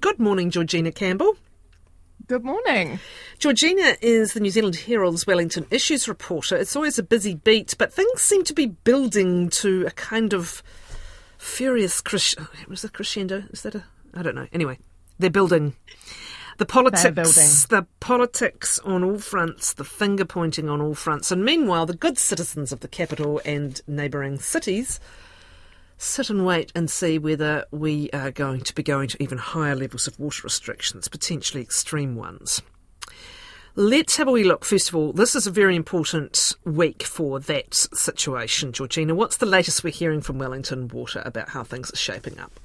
Good morning, Georgina Campbell. Good morning. Georgina is the New Zealand Herald's Wellington Issues reporter. It's always a busy beat, but things seem to be building to a kind of furious crescendo. Oh, was it crescendo? Is that a? I don't know. Anyway, they're building. The politics, the politics on all fronts, the finger pointing on all fronts, and meanwhile, the good citizens of the capital and neighbouring cities sit and wait and see whether we are going to be going to even higher levels of water restrictions, potentially extreme ones. Let's have a wee look. First of all, this is a very important week for that situation, Georgina. What's the latest we're hearing from Wellington Water about how things are shaping up?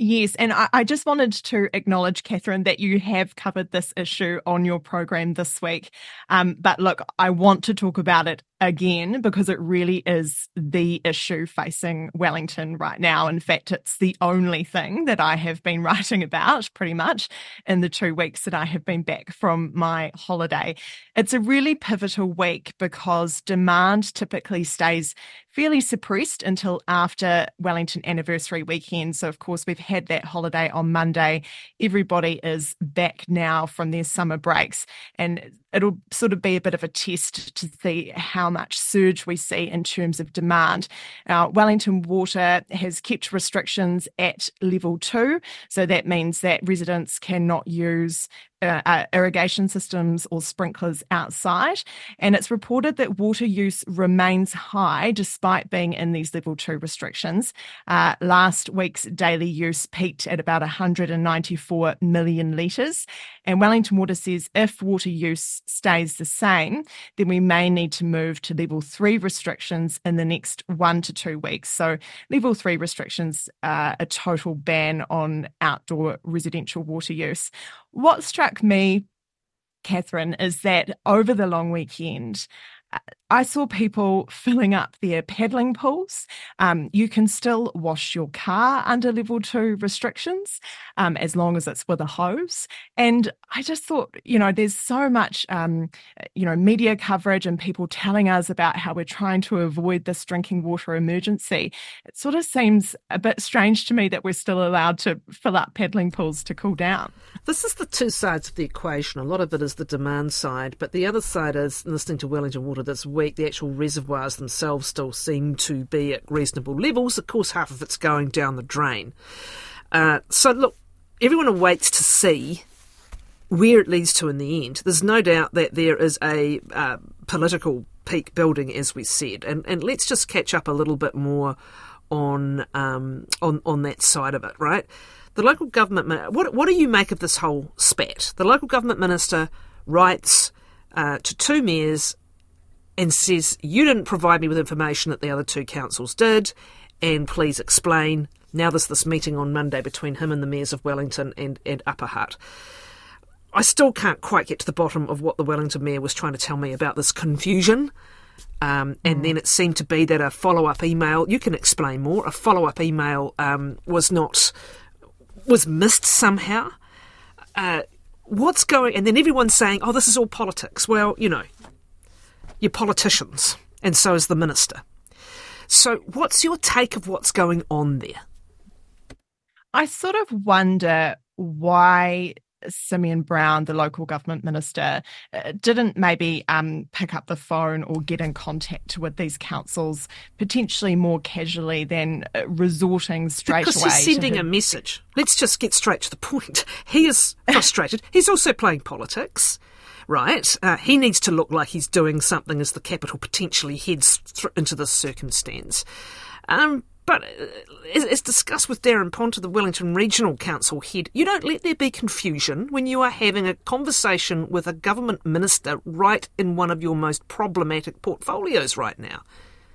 Yes, and I, I, just wanted to acknowledge, Catherine, that you have covered this issue on your program this week. Um, but look, I want to talk about it again because it really is the issue facing Wellington right now. In fact, it's the only thing that I have been writing about pretty much in the two weeks that I have been back from my holiday. It's a really pivotal week because demand typically stays fairly suppressed until after Wellington anniversary weekend. So, of course, we've had that holiday on Monday. Everybody is back now from their summer breaks. And it'll sort of be a bit of a test to see how much surge we see in terms of demand. Uh, Wellington Water has kept restrictions at level two, so that means that residents cannot use uh, uh, irrigation systems or sprinklers outside. And it's reported that water use remains high despite being in these level two restrictions. Uh, last week's daily use peaked at about 194 million litres. And Wellington Water says if water use stays the same, then we may need to move to level three restrictions in the next one to two weeks. So, level three restrictions are a total ban on outdoor residential water use. What struck me, Catherine, is that over the long weekend, I saw people filling up their paddling pools. Um, you can still wash your car under level two restrictions um, as long as it's with a hose. And I just thought, you know, there's so much, um, you know, media coverage and people telling us about how we're trying to avoid this drinking water emergency. It sort of seems a bit strange to me that we're still allowed to fill up paddling pools to cool down. This is the two sides of the equation. A lot of it is the demand side, but the other side is listening to Wellington Water this week, the actual reservoirs themselves still seem to be at reasonable levels. Of course, half of it's going down the drain. Uh, so, look, everyone awaits to see where it leads to in the end. There's no doubt that there is a uh, political peak building, as we said, and and let's just catch up a little bit more on um, on on that side of it, right? The local government. What what do you make of this whole spat? The local government minister writes uh, to two mayors and says, You didn't provide me with information that the other two councils did, and please explain. Now there's this meeting on Monday between him and the mayors of Wellington and, and Upper Hutt. I still can't quite get to the bottom of what the Wellington mayor was trying to tell me about this confusion. Um, and mm. then it seemed to be that a follow up email, you can explain more, a follow up email um, was not, was missed somehow. Uh, what's going, and then everyone's saying, oh, this is all politics. Well, you know, you're politicians, and so is the minister. So, what's your take of what's going on there? I sort of wonder why Simeon Brown, the local government minister, uh, didn't maybe um, pick up the phone or get in contact with these councils potentially more casually than uh, resorting straight because away. Because he's sending a message. Let's just get straight to the point. He is frustrated. he's also playing politics right? Uh, he needs to look like he's doing something as the capital potentially heads th- into this circumstance. Um, but uh, as discussed with Daran Ponter, the Wellington Regional Council head, you don't let there be confusion when you are having a conversation with a government minister right in one of your most problematic portfolios right now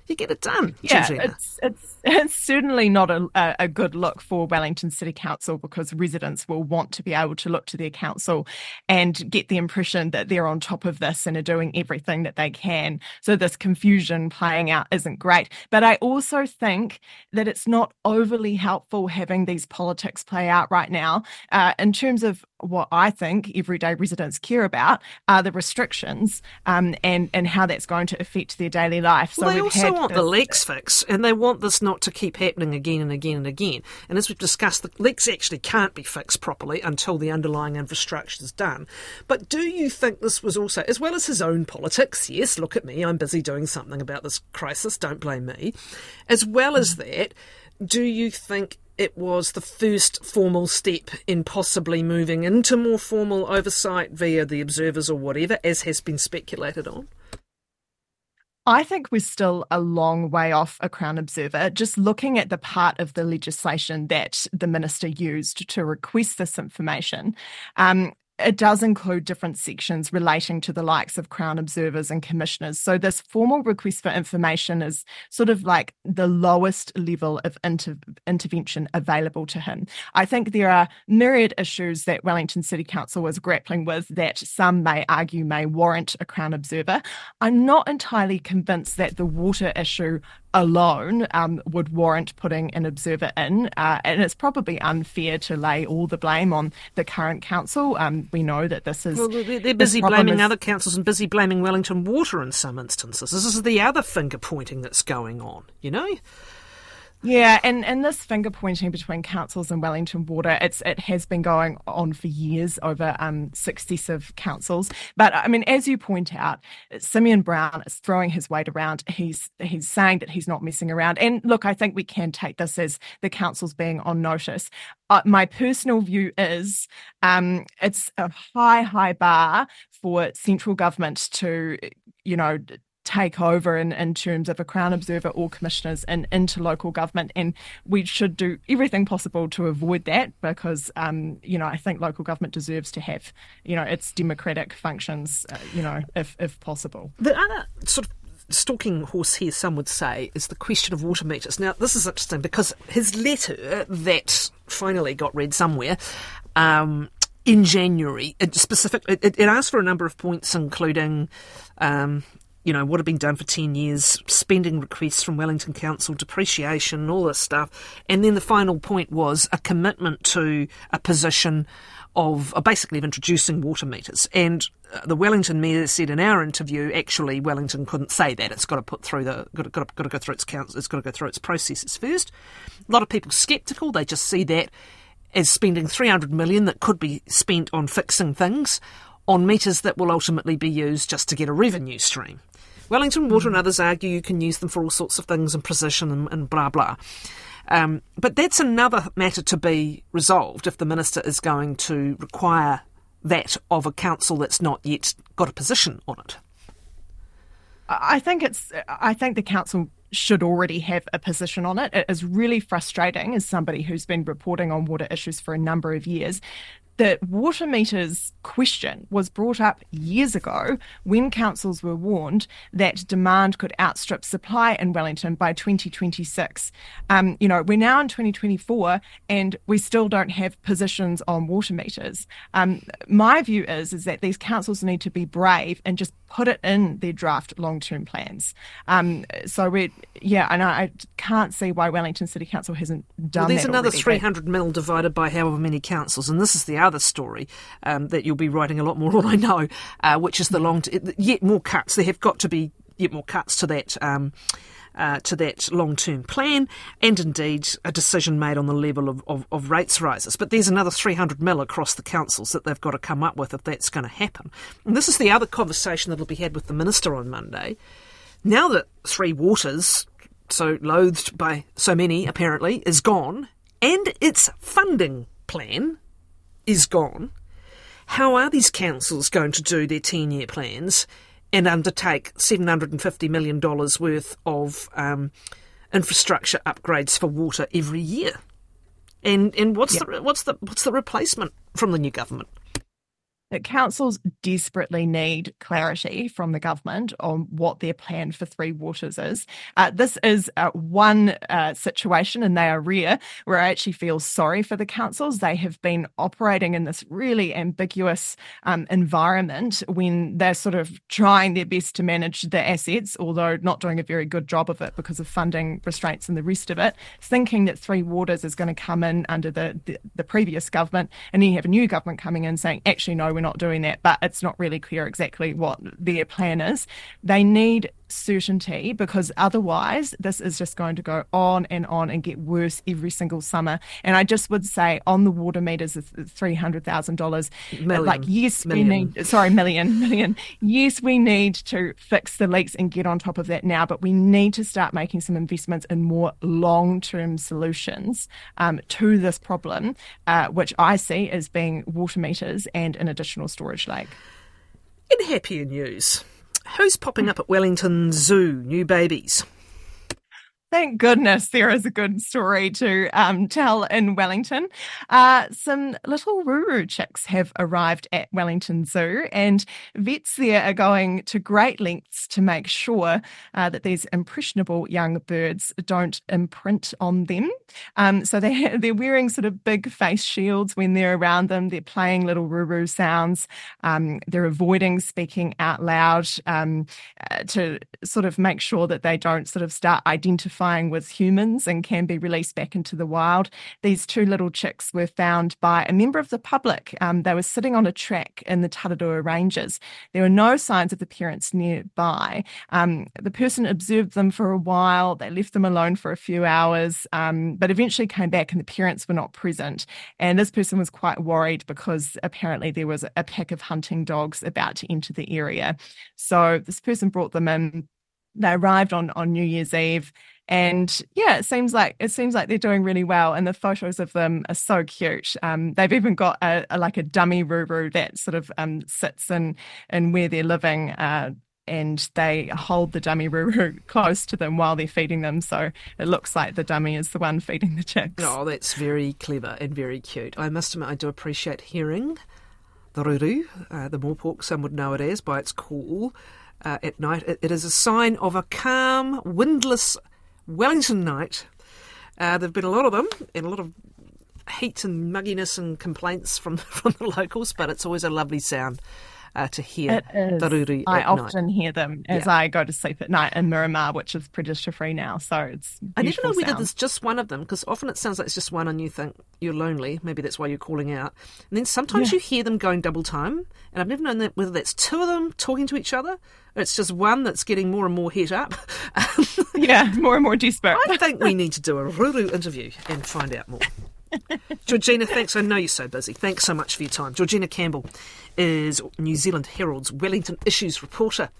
you get it done. Yeah, it's, it's, it's certainly not a, a good look for Wellington City Council because residents will want to be able to look to their council and get the impression that they're on top of this and are doing everything that they can. So this confusion playing out isn't great. But I also think that it's not overly helpful having these politics play out right now uh, in terms of what I think everyday residents care about are the restrictions um, and and how that's going to affect their daily life. So well, they also want the leaks fixed, and they want this not to keep happening again and again and again. And as we've discussed, the leaks actually can't be fixed properly until the underlying infrastructure is done. But do you think this was also, as well as his own politics? Yes, look at me, I'm busy doing something about this crisis. Don't blame me. As well as that, do you think it was the first formal step in possibly moving into more formal oversight via the observers or whatever, as has been speculated on? I think we're still a long way off a Crown Observer. Just looking at the part of the legislation that the minister used to request this information, um, it does include different sections relating to the likes of Crown observers and commissioners. So, this formal request for information is sort of like the lowest level of inter- intervention available to him. I think there are myriad issues that Wellington City Council was grappling with that some may argue may warrant a Crown observer. I'm not entirely convinced that the water issue alone um, would warrant putting an observer in. Uh, and it's probably unfair to lay all the blame on the current council. Um, we know that this is. Well, they're busy blaming is, other councils and busy blaming Wellington Water in some instances. This is the other finger pointing that's going on, you know? Yeah, and, and this finger pointing between councils and Wellington Water, it's it has been going on for years over um, successive councils. But I mean, as you point out, Simeon Brown is throwing his weight around. He's he's saying that he's not messing around. And look, I think we can take this as the councils being on notice. Uh, my personal view is um, it's a high, high bar for central government to, you know, take over in, in terms of a Crown Observer or commissioners and into local government. And we should do everything possible to avoid that because, um, you know, I think local government deserves to have, you know, its democratic functions, uh, you know, if, if possible. The other sort of stalking horse here, some would say, is the question of water meters. Now, this is interesting because his letter that finally got read somewhere um, in January, it specific, it, it, asked for a number of points, including um, you know, what had been done for 10 years, spending requests from Wellington Council, depreciation, all this stuff. And then the final point was a commitment to a position of uh, basically of introducing water meters. And uh, the Wellington mayor said in our interview, actually, Wellington couldn't say that. It's got to put through the got to, got to, got to go through its council. It's got to go through its processes first. A lot of people sceptical. They just see that as spending 300 million that could be spent on fixing things on meters that will ultimately be used just to get a revenue stream. Wellington Water and others argue you can use them for all sorts of things and precision and, and blah blah. Um, but that's another matter to be resolved if the minister is going to require that of a council that's not yet got a position on it. I think it's. I think the council should already have a position on it. It is really frustrating as somebody who's been reporting on water issues for a number of years the water meters question was brought up years ago when councils were warned that demand could outstrip supply in Wellington by 2026. Um, you know, we're now in 2024 and we still don't have positions on water meters. Um, my view is is that these councils need to be brave and just put it in their draft long-term plans. Um, so we, yeah, and I, I, can't see why Wellington City Council hasn't done. Well, there's another already, 300 mil divided by however many councils, and this is the other story um, that you'll be writing a lot more on, I know, uh, which is the long, t- yet more cuts. There have got to be yet more cuts to that. Um, uh, to that long term plan, and indeed a decision made on the level of, of, of, rates rises. But there's another 300 mil across the councils that they've got to come up with if that's going to happen. And this is the other conversation that'll be had with the minister on Monday. Now that Three Waters, so loathed by so many apparently, is gone, and its funding plan is gone, how are these councils going to do their 10 year plans and undertake $750 million worth of um, infrastructure upgrades for water every year? And, and what's, yep. the, what's, the, what's the replacement from the new government? That councils desperately need clarity from the government on what their plan for Three Waters is. Uh, this is uh, one uh, situation, and they are rare, where I actually feel sorry for the councils. They have been operating in this really ambiguous um, environment when they're sort of trying their best to manage the assets, although not doing a very good job of it because of funding restraints and the rest of it, thinking that Three Waters is going to come in under the, the, the previous government, and then you have a new government coming in saying, actually, no, we're not doing that, but it's not really clear exactly what their plan is. They need certainty because otherwise this is just going to go on and on and get worse every single summer. And I just would say on the water meters hundred thousand dollars, like yes, million. we need sorry million million. Yes, we need to fix the leaks and get on top of that now, but we need to start making some investments in more long term solutions um, to this problem, uh, which I see as being water meters and an additional storage lake. In happier news, who's popping up at Wellington Zoo? New babies. Thank goodness there is a good story to um, tell in Wellington. Uh, some little Ruru chicks have arrived at Wellington Zoo, and vets there are going to great lengths to make sure uh, that these impressionable young birds don't imprint on them. Um, so they they're wearing sort of big face shields when they're around them. They're playing little Ruru sounds. Um, they're avoiding speaking out loud um, uh, to sort of make sure that they don't sort of start identifying identifying with humans and can be released back into the wild. These two little chicks were found by a member of the public. Um, they were sitting on a track in the Tararua Ranges. There were no signs of the parents nearby. Um, the person observed them for a while. They left them alone for a few hours, um, but eventually came back and the parents were not present. And this person was quite worried because apparently there was a pack of hunting dogs about to enter the area. So this person brought them in they arrived on on New Year's Eve and yeah it seems like it seems like they're doing really well and the photos of them are so cute. Um, they've even got a, a, like a dummy ruru that sort of um, sits in in where they're living uh, and they hold the dummy ruru close to them while they're feeding them. So it looks like the dummy is the one feeding the chicks. Oh that's very clever and very cute. I must admit i do appreciate hearing the ruru uh, the morepork some would know it as by its call uh, at night. It, it is a sign of a calm windless Wellington night. Uh, there have been a lot of them and a lot of heat and mugginess and complaints from from the locals, but it's always a lovely sound. Uh, to hear ruru I often night. hear them as yeah. I go to sleep at night in Miramar, which is predator free now. So it's I never know whether sound. there's just one of them because often it sounds like it's just one, and you think you're lonely. Maybe that's why you're calling out. And then sometimes yeah. you hear them going double time, and I've never known that whether that's two of them talking to each other or it's just one that's getting more and more hit up. yeah, more and more desperate. I think we need to do a Ruru interview and find out more. Georgina, thanks. I know you're so busy. Thanks so much for your time. Georgina Campbell is New Zealand Herald's Wellington Issues reporter.